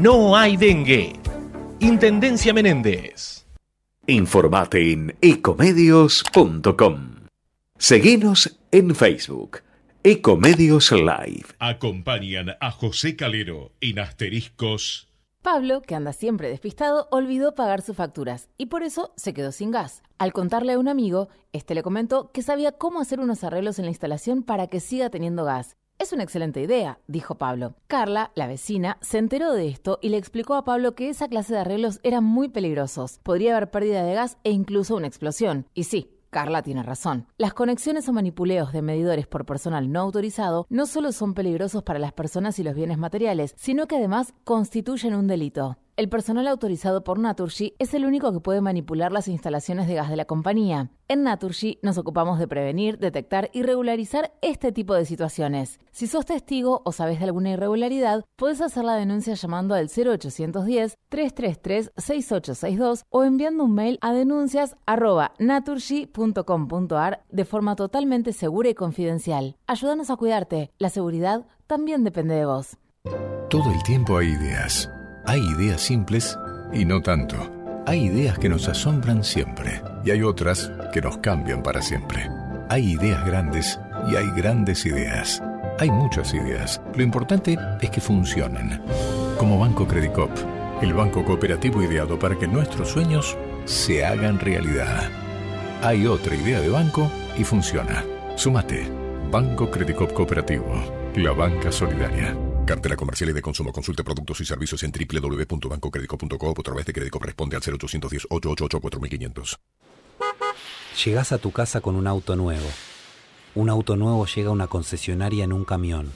no hay dengue. Intendencia Menéndez. Informate en ecomedios.com. Seguinos en Facebook. Ecomedios Live. Acompañan a José Calero en asteriscos. Pablo, que anda siempre despistado, olvidó pagar sus facturas y por eso se quedó sin gas. Al contarle a un amigo, este le comentó que sabía cómo hacer unos arreglos en la instalación para que siga teniendo gas. Es una excelente idea, dijo Pablo. Carla, la vecina, se enteró de esto y le explicó a Pablo que esa clase de arreglos eran muy peligrosos. Podría haber pérdida de gas e incluso una explosión. Y sí, Carla tiene razón. Las conexiones o manipuleos de medidores por personal no autorizado no solo son peligrosos para las personas y los bienes materiales, sino que además constituyen un delito. El personal autorizado por Naturgy es el único que puede manipular las instalaciones de gas de la compañía. En Naturgy nos ocupamos de prevenir, detectar y regularizar este tipo de situaciones. Si sos testigo o sabes de alguna irregularidad, puedes hacer la denuncia llamando al 0810-333-6862 o enviando un mail a denuncias.naturgy.com.ar de forma totalmente segura y confidencial. Ayúdanos a cuidarte. La seguridad también depende de vos. Todo el tiempo hay ideas. Hay ideas simples y no tanto. Hay ideas que nos asombran siempre y hay otras que nos cambian para siempre. Hay ideas grandes y hay grandes ideas. Hay muchas ideas. Lo importante es que funcionen. Como Banco Credicop, el banco cooperativo ideado para que nuestros sueños se hagan realidad. Hay otra idea de banco y funciona. Sumate. Banco Credicop Cooperativo. La banca solidaria. Cartela comercial y de consumo. Consulte productos y servicios en www.bancocredico.com o a través de crédito corresponde al 0810 888 4500. Llegás a tu casa con un auto nuevo. Un auto nuevo llega a una concesionaria en un camión.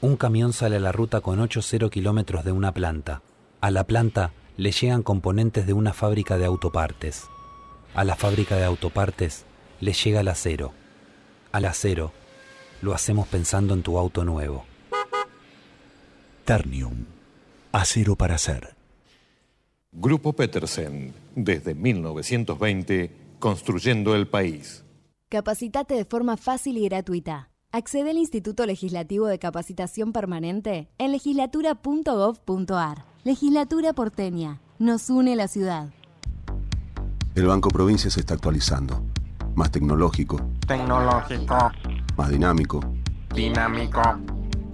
Un camión sale a la ruta con 8-0 kilómetros de una planta. A la planta le llegan componentes de una fábrica de autopartes. A la fábrica de autopartes le llega el acero. Al acero lo hacemos pensando en tu auto nuevo. Ternium. Acero para hacer. Grupo Petersen, desde 1920, construyendo el país. Capacitate de forma fácil y gratuita. Accede al Instituto Legislativo de Capacitación Permanente en legislatura.gov.ar. Legislatura porteña. Nos une la ciudad. El Banco Provincia se está actualizando. Más tecnológico, Tecnológico, más dinámico, dinámico,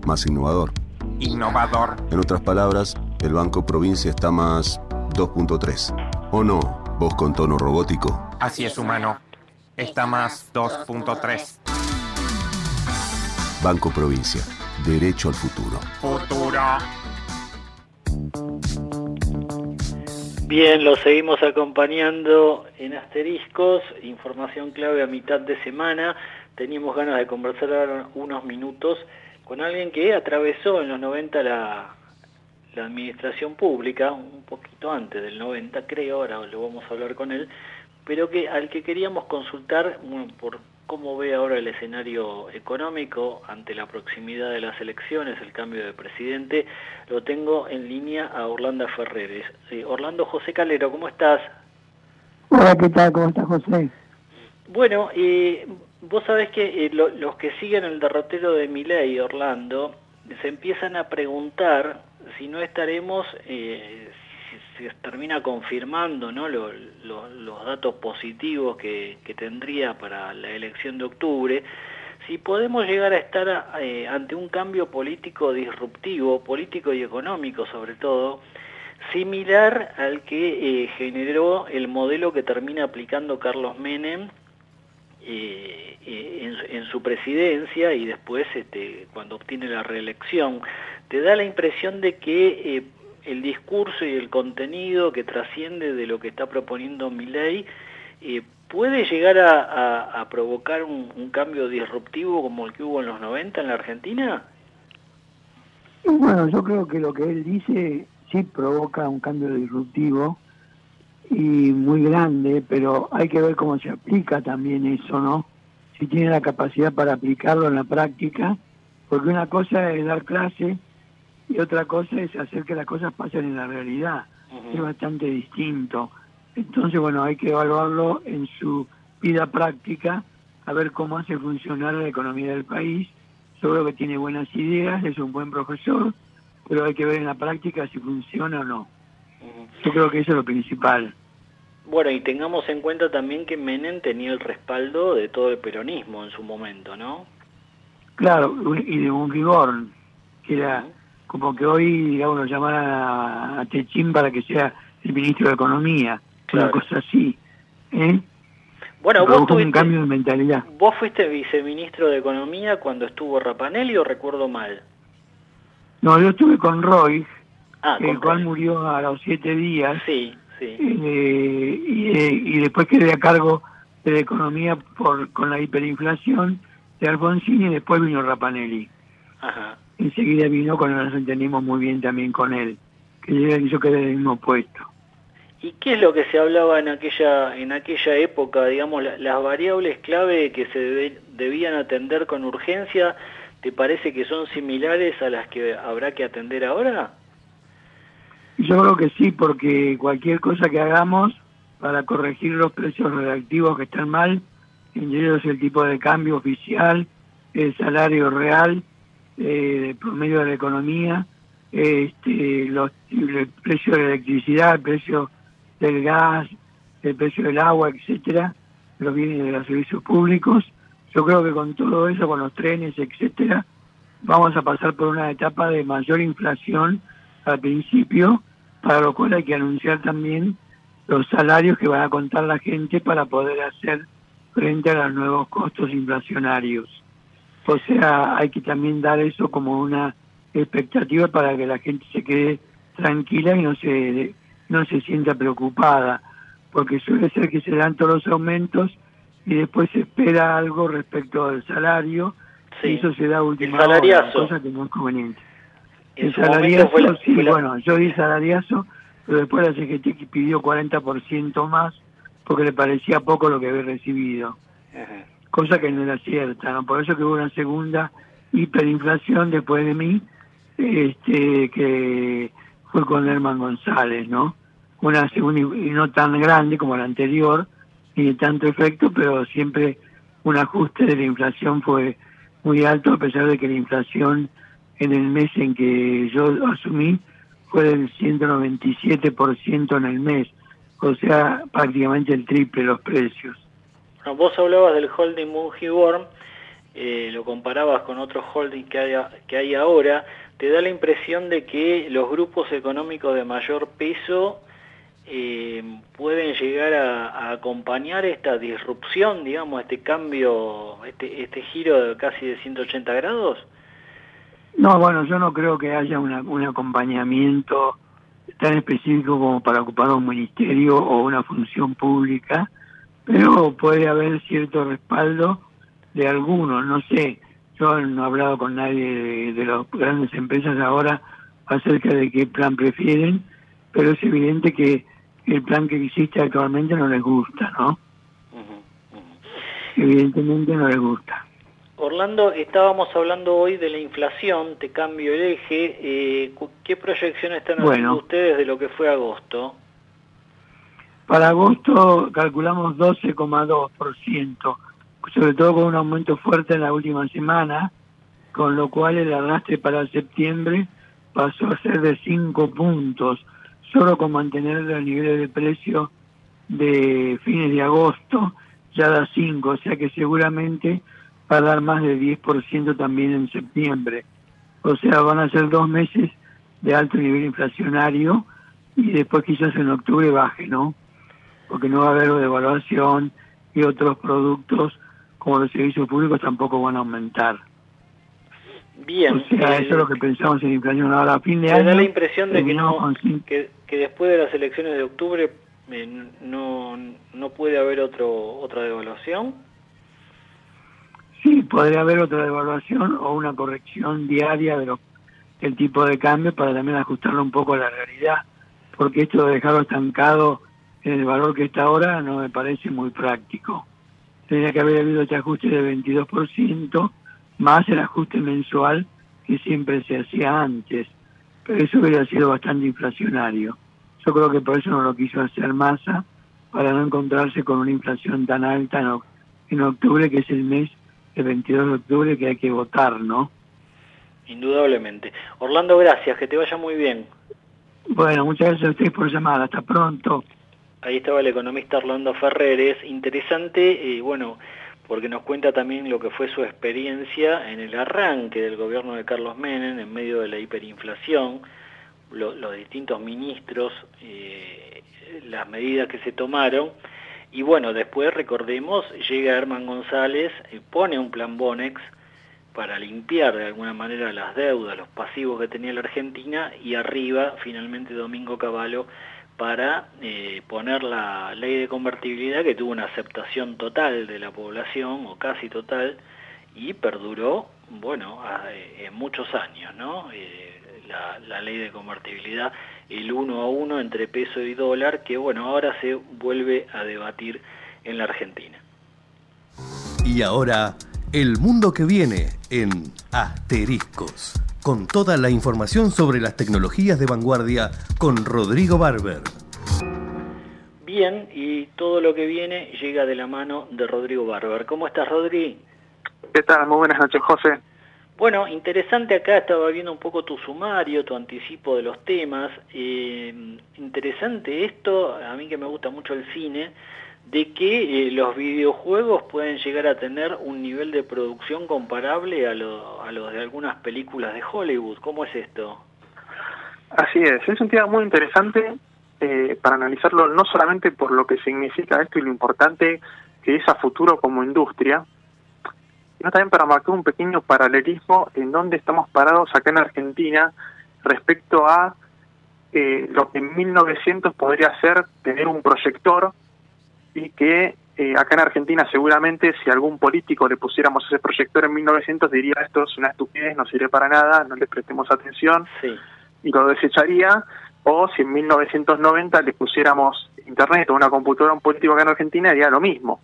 más innovador. Innovador. En otras palabras, el Banco Provincia está más 2.3. ¿O no? Vos con tono robótico. Así es, humano. Está más 2.3. Banco Provincia. Derecho al futuro. Futuro. Bien, lo seguimos acompañando en asteriscos, información clave a mitad de semana. Teníamos ganas de conversar ahora unos minutos con alguien que atravesó en los 90 la, la administración pública, un poquito antes del 90 creo, ahora lo vamos a hablar con él, pero que al que queríamos consultar bueno, por cómo ve ahora el escenario económico ante la proximidad de las elecciones, el cambio de presidente, lo tengo en línea a Orlando Ferreres. Eh, Orlando José Calero, ¿cómo estás? Hola, ¿qué tal? ¿Cómo estás, José? Bueno, eh, vos sabés que eh, lo- los que siguen el derrotero de Milei, Orlando, se empiezan a preguntar si no estaremos, eh, si se termina confirmando ¿no? lo- lo- los datos positivos que, que tendría para la elección de octubre, si podemos llegar a estar eh, ante un cambio político disruptivo, político y económico sobre todo, similar al que generó el modelo que termina aplicando Carlos Menem eh, eh, en, su- en su presidencia y después este, cuando obtiene la reelección. ¿Te da la impresión de que eh, el discurso y el contenido que trasciende de lo que está proponiendo Milei puede llegar a, provocar un, cambio disruptivo como el que hubo en los 90 en la Argentina? Bueno, yo creo que lo que él dice sí provoca un cambio disruptivo y muy grande, pero hay que ver cómo se aplica también eso, ¿no? Si tiene la capacidad para aplicarlo en la práctica, porque una cosa es dar clase y otra cosa es hacer que las cosas pasen en la realidad. Es bastante distinto. Entonces, bueno, hay que evaluarlo en su vida práctica, a ver cómo hace funcionar la economía del país. Seguro que tiene buenas ideas, es un buen profesor, pero hay que ver en la práctica si funciona o no. Yo creo que eso es lo principal. Bueno, y tengamos en cuenta también que Menem tenía el respaldo de todo el peronismo en su momento, ¿no? Claro, y de un rigor, que era como que hoy, digamos, lo llamaran a, a Techín para que sea el ministro de Economía, una cosa así. ¿eh? Bueno, vos, Produjo un tuviste- cambio de mentalidad. vos fuiste viceministro de Economía cuando estuvo Rapanelli o recuerdo mal. No, yo estuve con Roy, Ah, el con cual murió a los siete días. Sí, sí. eh, y, eh, y después quedé a cargo de la economía por con la hiperinflación de Alfonsín y después vino Rapanelli. Ajá. Enseguida vino cuando nos entendimos muy bien también con él, que yo, yo quedé en el mismo puesto. ¿Y qué es lo que se hablaba en aquella en aquella época, digamos, la- las variables clave que se debe- debían atender con urgencia, ¿te parece que son similares a las que habrá que atender ahora? Yo creo que sí, porque cualquier cosa que hagamos para corregir los precios redactivos que están mal, entre ellos el tipo de cambio oficial, el salario real, eh, el promedio de la economía, este, los, el precio de la electricidad, el precio del gas, el precio del agua, etcétera, los bienes de los servicios públicos. Yo creo que con todo eso, con los trenes, etcétera, vamos a pasar por una etapa de mayor inflación al principio, para lo cual hay que anunciar también los salarios que van a contar la gente para poder hacer frente a los nuevos costos inflacionarios. O sea, hay que también dar eso como una expectativa para que la gente se quede tranquila y no se no se sienta preocupada, porque suele ser que se dan todos los aumentos y después se espera algo respecto al salario y eso se da última cosa que no es conveniente. En salariazo, fue la- sí, fue la- bueno, yo di salariazo, pero después la CGT pidió 40% más porque le parecía poco lo que había recibido, cosa que no era cierta, ¿no? Por eso que hubo una segunda hiperinflación después de mí, este que fue con Herman González, ¿no? Una segunda y no tan grande como la anterior, ni de tanto efecto, pero siempre un ajuste de la inflación fue muy alto, a pesar de que la inflación en el mes en que yo asumí fue del 197% en el mes, o sea, prácticamente el triple los precios. Bueno, vos hablabas del holding Mungiborn, eh, lo comparabas con otros holdings que hay, que hay ahora, ¿te da la impresión de que los grupos económicos de mayor peso eh, pueden llegar a, a acompañar esta disrupción, digamos, este cambio, este, este giro de casi de 180 grados? No, bueno, yo no creo que haya una- un acompañamiento tan específico como para ocupar un ministerio o una función pública, pero puede haber cierto respaldo de algunos, no sé, yo no he hablado con nadie de, de las grandes empresas ahora acerca de qué plan prefieren, pero es evidente que el plan que existe actualmente no les gusta, ¿no? Evidentemente no les gusta. Orlando, estábamos hablando hoy de la inflación, te cambio el eje. eh, ¿Qué proyección están haciendo Bueno. ustedes de lo que fue agosto? Para agosto calculamos 12,2%, sobre todo con un aumento fuerte en la última semana, con lo cual el arrastre para septiembre pasó a ser de 5 puntos, solo con mantener los niveles de precio de fines de agosto ya da 5, o sea que seguramente va a dar más de 10% también en septiembre. O sea, van a ser dos meses de alto nivel inflacionario y después quizás en octubre baje, ¿no? Porque no va a haber devaluación y otros productos como los servicios públicos tampoco van a aumentar. Bien, O sea, eh, eso es lo que pensamos en inflación. Ahora, a fin de me año... da la impresión de no, que, que después de las elecciones de octubre eh, no, no puede haber otro otra devaluación. Sí, podría haber otra devaluación o una corrección diaria de lo- del tipo de cambio para también ajustarlo un poco a la realidad, porque esto de dejarlo estancado en el valor que está ahora no me parece muy práctico. Tendría que haber habido este ajuste de 22%, más el ajuste mensual que siempre se hacía antes, pero eso hubiera sido bastante inflacionario. Yo creo que por eso no lo quiso hacer Massa, para no encontrarse con una inflación tan alta en, oc- en octubre, que es el mes el 22 de octubre que hay que votar, ¿no? Indudablemente. Orlando, gracias, que te vaya muy bien. Bueno, muchas gracias a ustedes por llamar. Hasta pronto. Ahí estaba el economista Orlando Ferreres, interesante, eh, bueno, porque nos cuenta también lo que fue su experiencia en el arranque del gobierno de Carlos Menem en medio de la hiperinflación, lo- los distintos ministros, eh, las medidas que se tomaron, y bueno, después recordemos, llega Herman González, eh, pone un plan Bonex para limpiar de alguna manera las deudas, los pasivos que tenía la Argentina, y arriba finalmente Domingo Cavallo para eh, poner la ley de convertibilidad que tuvo una aceptación total de la población o casi total y perduró, bueno, a- eh, muchos años, ¿no? La ley de convertibilidad, el uno a uno entre peso y dólar, que bueno, ahora se vuelve a debatir en la Argentina. Y ahora, el mundo que viene en Asteriscos, con toda la información sobre las tecnologías de vanguardia con Rodrigo Barber. Bien, y todo lo que viene llega de la mano de Rodrigo Barber. ¿Cómo estás, Rodri? ¿Qué tal? Muy buenas noches, José. Bueno, interesante acá, estaba viendo un poco tu sumario, tu anticipo de los temas. Eh, interesante esto, a mí que me gusta mucho el cine, de que eh, los videojuegos pueden llegar a tener un nivel de producción comparable a, lo- a los de algunas películas de Hollywood. ¿Cómo es esto? Así es, es un tema muy interesante eh, para analizarlo no solamente por lo que significa esto y lo importante que es a futuro como industria, sino también para marcar un pequeño paralelismo en donde estamos parados acá en Argentina respecto a eh, lo que en 1900 podría ser tener un proyector y que eh, acá en Argentina seguramente si algún político le pusiéramos ese proyector en 1900 diría esto es una estupidez, no sirve para nada, no le prestemos atención Sí. y lo desecharía, o si en 1990 le pusiéramos internet o una computadora a un político acá en Argentina, haría lo mismo.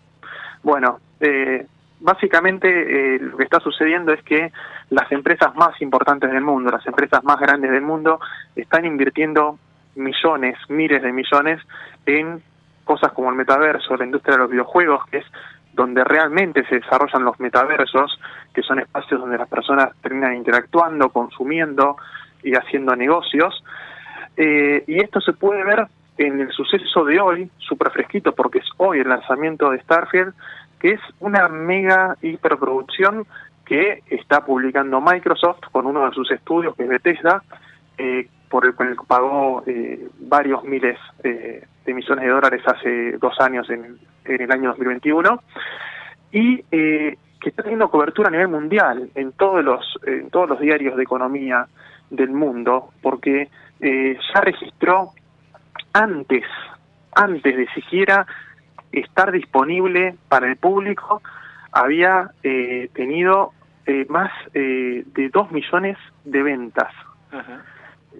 Bueno, eh, básicamente eh, lo que está sucediendo es que las empresas más importantes del mundo, las empresas más grandes del mundo, están invirtiendo millones, miles de millones en cosas como el metaverso, la industria de los videojuegos, que es donde realmente se desarrollan los metaversos, que son espacios donde las personas terminan interactuando, consumiendo y haciendo negocios. Eh, y esto se puede ver en el suceso de hoy, súper fresquito, porque es hoy el lanzamiento de Starfield, que es una mega hiperproducción que está publicando Microsoft con uno de sus estudios, que es Bethesda, eh, por el cual pagó eh, varios miles eh, de millones de dólares hace dos años, en, en el año 2021, y eh, que está teniendo cobertura a nivel mundial en todos los, en todos los diarios de economía del mundo, porque ya registró antes, antes de siquiera estar disponible para el público, había eh, tenido eh, más eh, de 2 millones de ventas.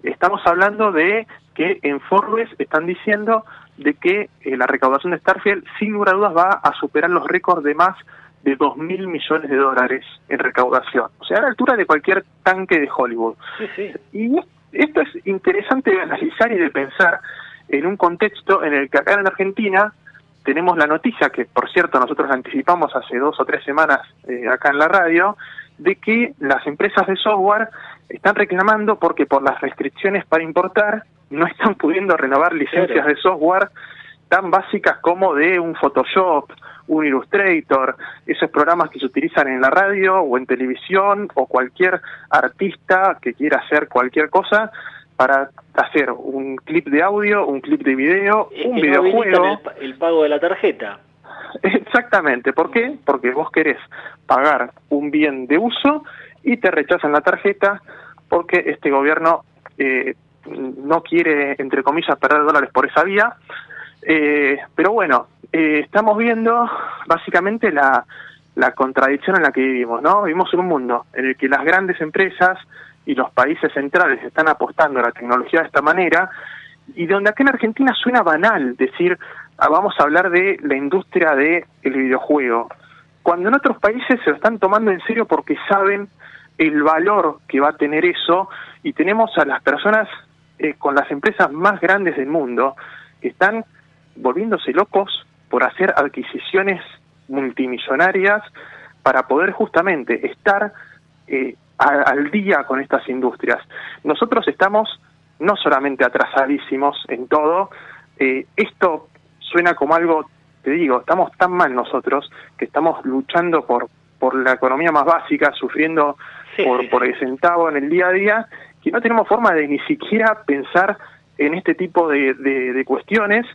estamos hablando de que en Forbes están diciendo de que eh, la recaudación de Starfield sin lugar a dudas va a superar los récords de más de 2 mil millones de dólares en recaudación. O sea, a la altura de cualquier tanque de Hollywood. Y esto es interesante de analizar y de pensar en un contexto en el que acá en Argentina tenemos la noticia, que por cierto nosotros anticipamos hace dos o tres semanas eh, acá en la radio, de que las empresas de software están reclamando porque por las restricciones para importar no están pudiendo renovar licencias de software tan básicas como de un Photoshop, un Illustrator, esos programas que se utilizan en la radio o en televisión o cualquier artista que quiera hacer cualquier cosa para hacer un clip de audio, un clip de video, Es un que no videojuego. habilitan el, el pago de la tarjeta. Exactamente, ¿por qué? Porque vos querés pagar un bien de uso y te rechazan la tarjeta porque este gobierno eh, no quiere, entre comillas, perder dólares por esa vía. Eh, pero bueno, eh, estamos viendo básicamente la, la contradicción en la que vivimos, ¿no? Vivimos en un mundo en el que las grandes empresas y los países centrales están apostando a la tecnología de esta manera y donde acá en Argentina suena banal decir ah, vamos a hablar de la industria del videojuego, cuando en otros países se lo están tomando en serio porque saben el valor que va a tener eso y tenemos a las personas eh, con las empresas más grandes del mundo que están volviéndose locos por hacer adquisiciones multimillonarias para poder justamente estar eh, a- al día con estas industrias. Nosotros estamos no solamente atrasadísimos en todo, eh, esto suena como algo, te digo, estamos tan mal nosotros que estamos luchando por, por la economía más básica, sufriendo por, por el centavo en el día a día, que no tenemos forma de ni siquiera pensar en este tipo de, de- de cuestiones.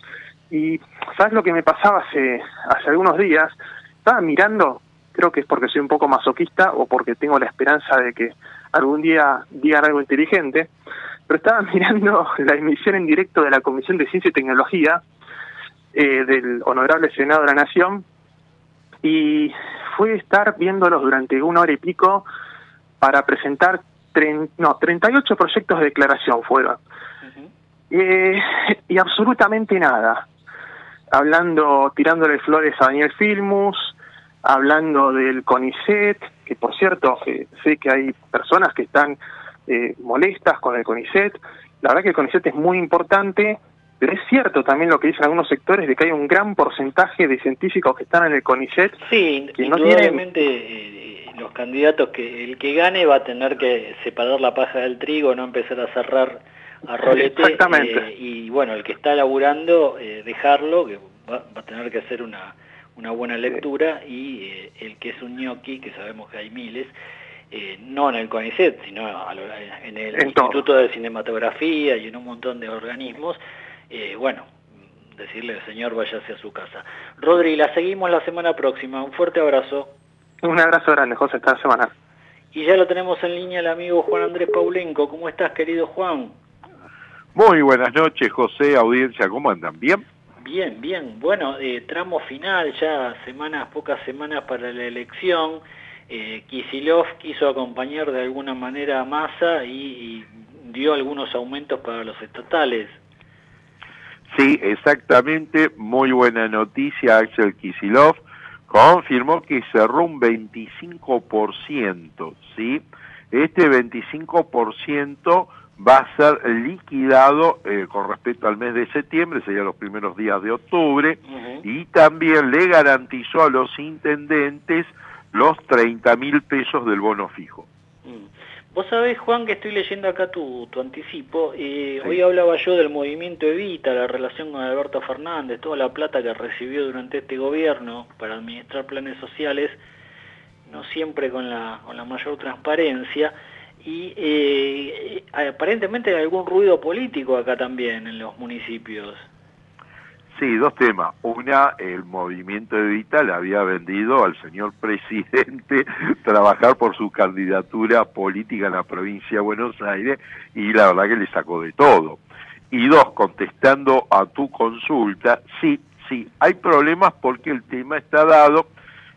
Y ¿sabes lo que me pasaba hace, hace algunos días? Estaba mirando, creo que es porque soy un poco masoquista o porque tengo la esperanza de que algún día digan algo inteligente, pero estaba mirando la emisión en directo de la Comisión de Ciencia y Tecnología eh, del Honorable Senado de la Nación y fue estar viéndolos durante una hora y pico para presentar tren- no, 38 proyectos de declaración fueron. Eh, y absolutamente nada. Hablando, tirándole flores a Daniel Filmus, hablando del CONICET, que por cierto, eh, sé que hay personas que están eh, molestas con el CONICET. La verdad que el CONICET es muy importante, pero es cierto también lo que dicen algunos sectores de que hay un gran porcentaje de científicos que están en el CONICET Sí, que no tienen indudablemente eh, los candidatos que el que gane va a tener que separar la paja del trigo, no empezar a cerrar a rolete. Exactamente. eh, y bueno, el que está laburando, eh, dejarlo, que va, va a tener que hacer una, una buena lectura, y eh, el que es un ñoqui, que sabemos que hay miles, eh, no en el CONICET, sino a lo- en el En todo. Instituto de Cinematografía y en un montón de organismos, eh, bueno, decirle al señor váyase a su casa. Rodri, la seguimos la semana próxima. Un fuerte abrazo. un abrazo grande, José, esta semana. Y ya lo tenemos en línea el amigo Juan Andrés Paulenco. ¿Cómo estás, querido Juan? Muy buenas noches, José, audiencia, ¿cómo andan? ¿Bien? Bien, bien. Bueno, eh, tramo final, ya semanas, pocas semanas para la elección. Eh, Kisilov quiso acompañar de alguna manera a Massa y, dio algunos aumentos para los estatales. Sí, exactamente, muy buena noticia, Axel Kisilov confirmó que cerró un 25%, ¿sí? Este 25% va a ser liquidado eh, con respecto al mes de septiembre, serían los primeros días de octubre, y también le garantizó a los intendentes los 30 mil pesos del bono fijo. Vos sabés, Juan, que estoy leyendo acá tu, tu anticipo. Eh, Hoy hablaba yo del movimiento Evita, la relación con Alberto Fernández, toda la plata que recibió durante este gobierno para administrar planes sociales, no siempre con la, con la mayor transparencia. Y eh, aparentemente hay algún ruido político acá también en los municipios. Sí, dos temas. Una, el movimiento Evita le había vendido al señor presidente trabajar por su candidatura política en la provincia de Buenos Aires y la verdad que le sacó de todo. Y dos, contestando a tu consulta, sí, sí, hay problemas porque el tema está dado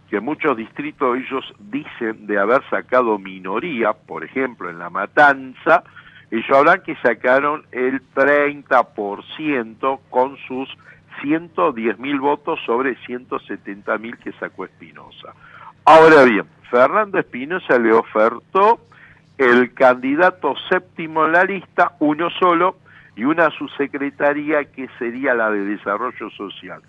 que muchos distritos ellos dicen de haber sacado minoría, por ejemplo en La Matanza, Ellos hablan que sacaron el 30% con sus 110 mil votos sobre 170 mil que sacó Espinosa. Ahora bien, Fernando Espinosa le ofertó el candidato séptimo en la lista, uno solo, y una subsecretaría que sería la de Desarrollo Social.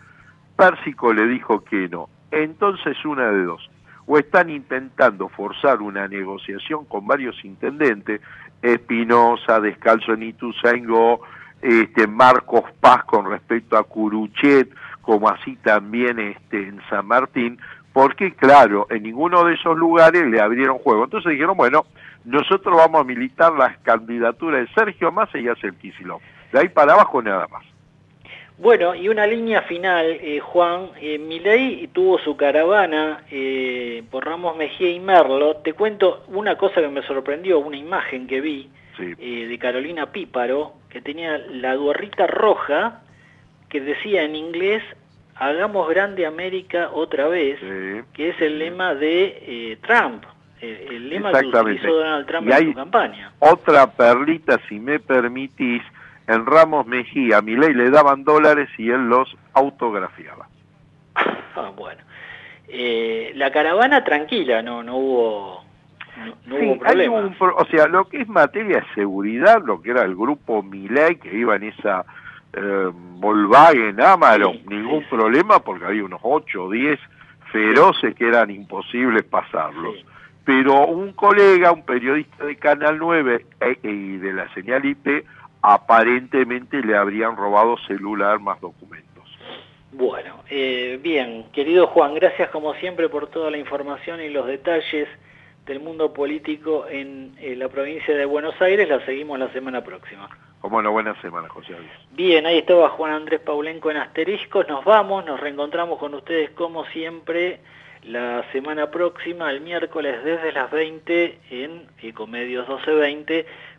Pérsico le dijo que no. Entonces una de dos. O están intentando forzar una negociación con varios intendentes, Espinosa, Descalzo en este, Marcos Paz con respecto a Curuchet, como así también este, en San Martín, porque claro, en ninguno de esos lugares le abrieron juego. Entonces dijeron, bueno, nosotros vamos a militar las candidaturas de Sergio Massa y hacer Kicillof. De ahí para abajo nada más. Bueno, y una línea final, eh, Juan. Eh, Milei tuvo su caravana eh, por Ramos Mejía y Merlo. Te cuento una cosa que me sorprendió, una imagen que vi eh, de Carolina Píparo, que tenía la gorrita roja que decía en inglés, hagamos grande América otra vez, que es el lema de eh, Trump, el lema que utilizó Donald Trump Y en hay su campaña. Otra perlita, si me permitís, en Ramos Mejía, a Milei le daban dólares y él los autografiaba. Ah, bueno. Eh, la caravana tranquila, no, no hubo, no, no Sí, hubo hay problema. un o sea, lo que es materia de seguridad, lo que era el grupo Milei que iba en esa eh, Volkswagen Amarok, ningún problema porque había unos 8 o 10 feroces que eran imposibles pasarlos. Pero un colega, un periodista de Canal 9 eh, y de la señal IP, aparentemente le habrían robado celular más documentos. Bueno, eh, bien, querido Juan, gracias como siempre por toda la información y los detalles del mundo político en eh, la provincia de Buenos Aires. La seguimos la semana próxima. Como una buena semana, José Luis. Bien, ahí estaba Juan Andrés Paulenco en Asteriscos. Nos vamos, nos reencontramos con ustedes como siempre la semana próxima, el miércoles desde las 20 en Ecomedios 1220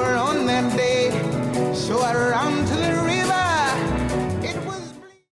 her on that day. So I ran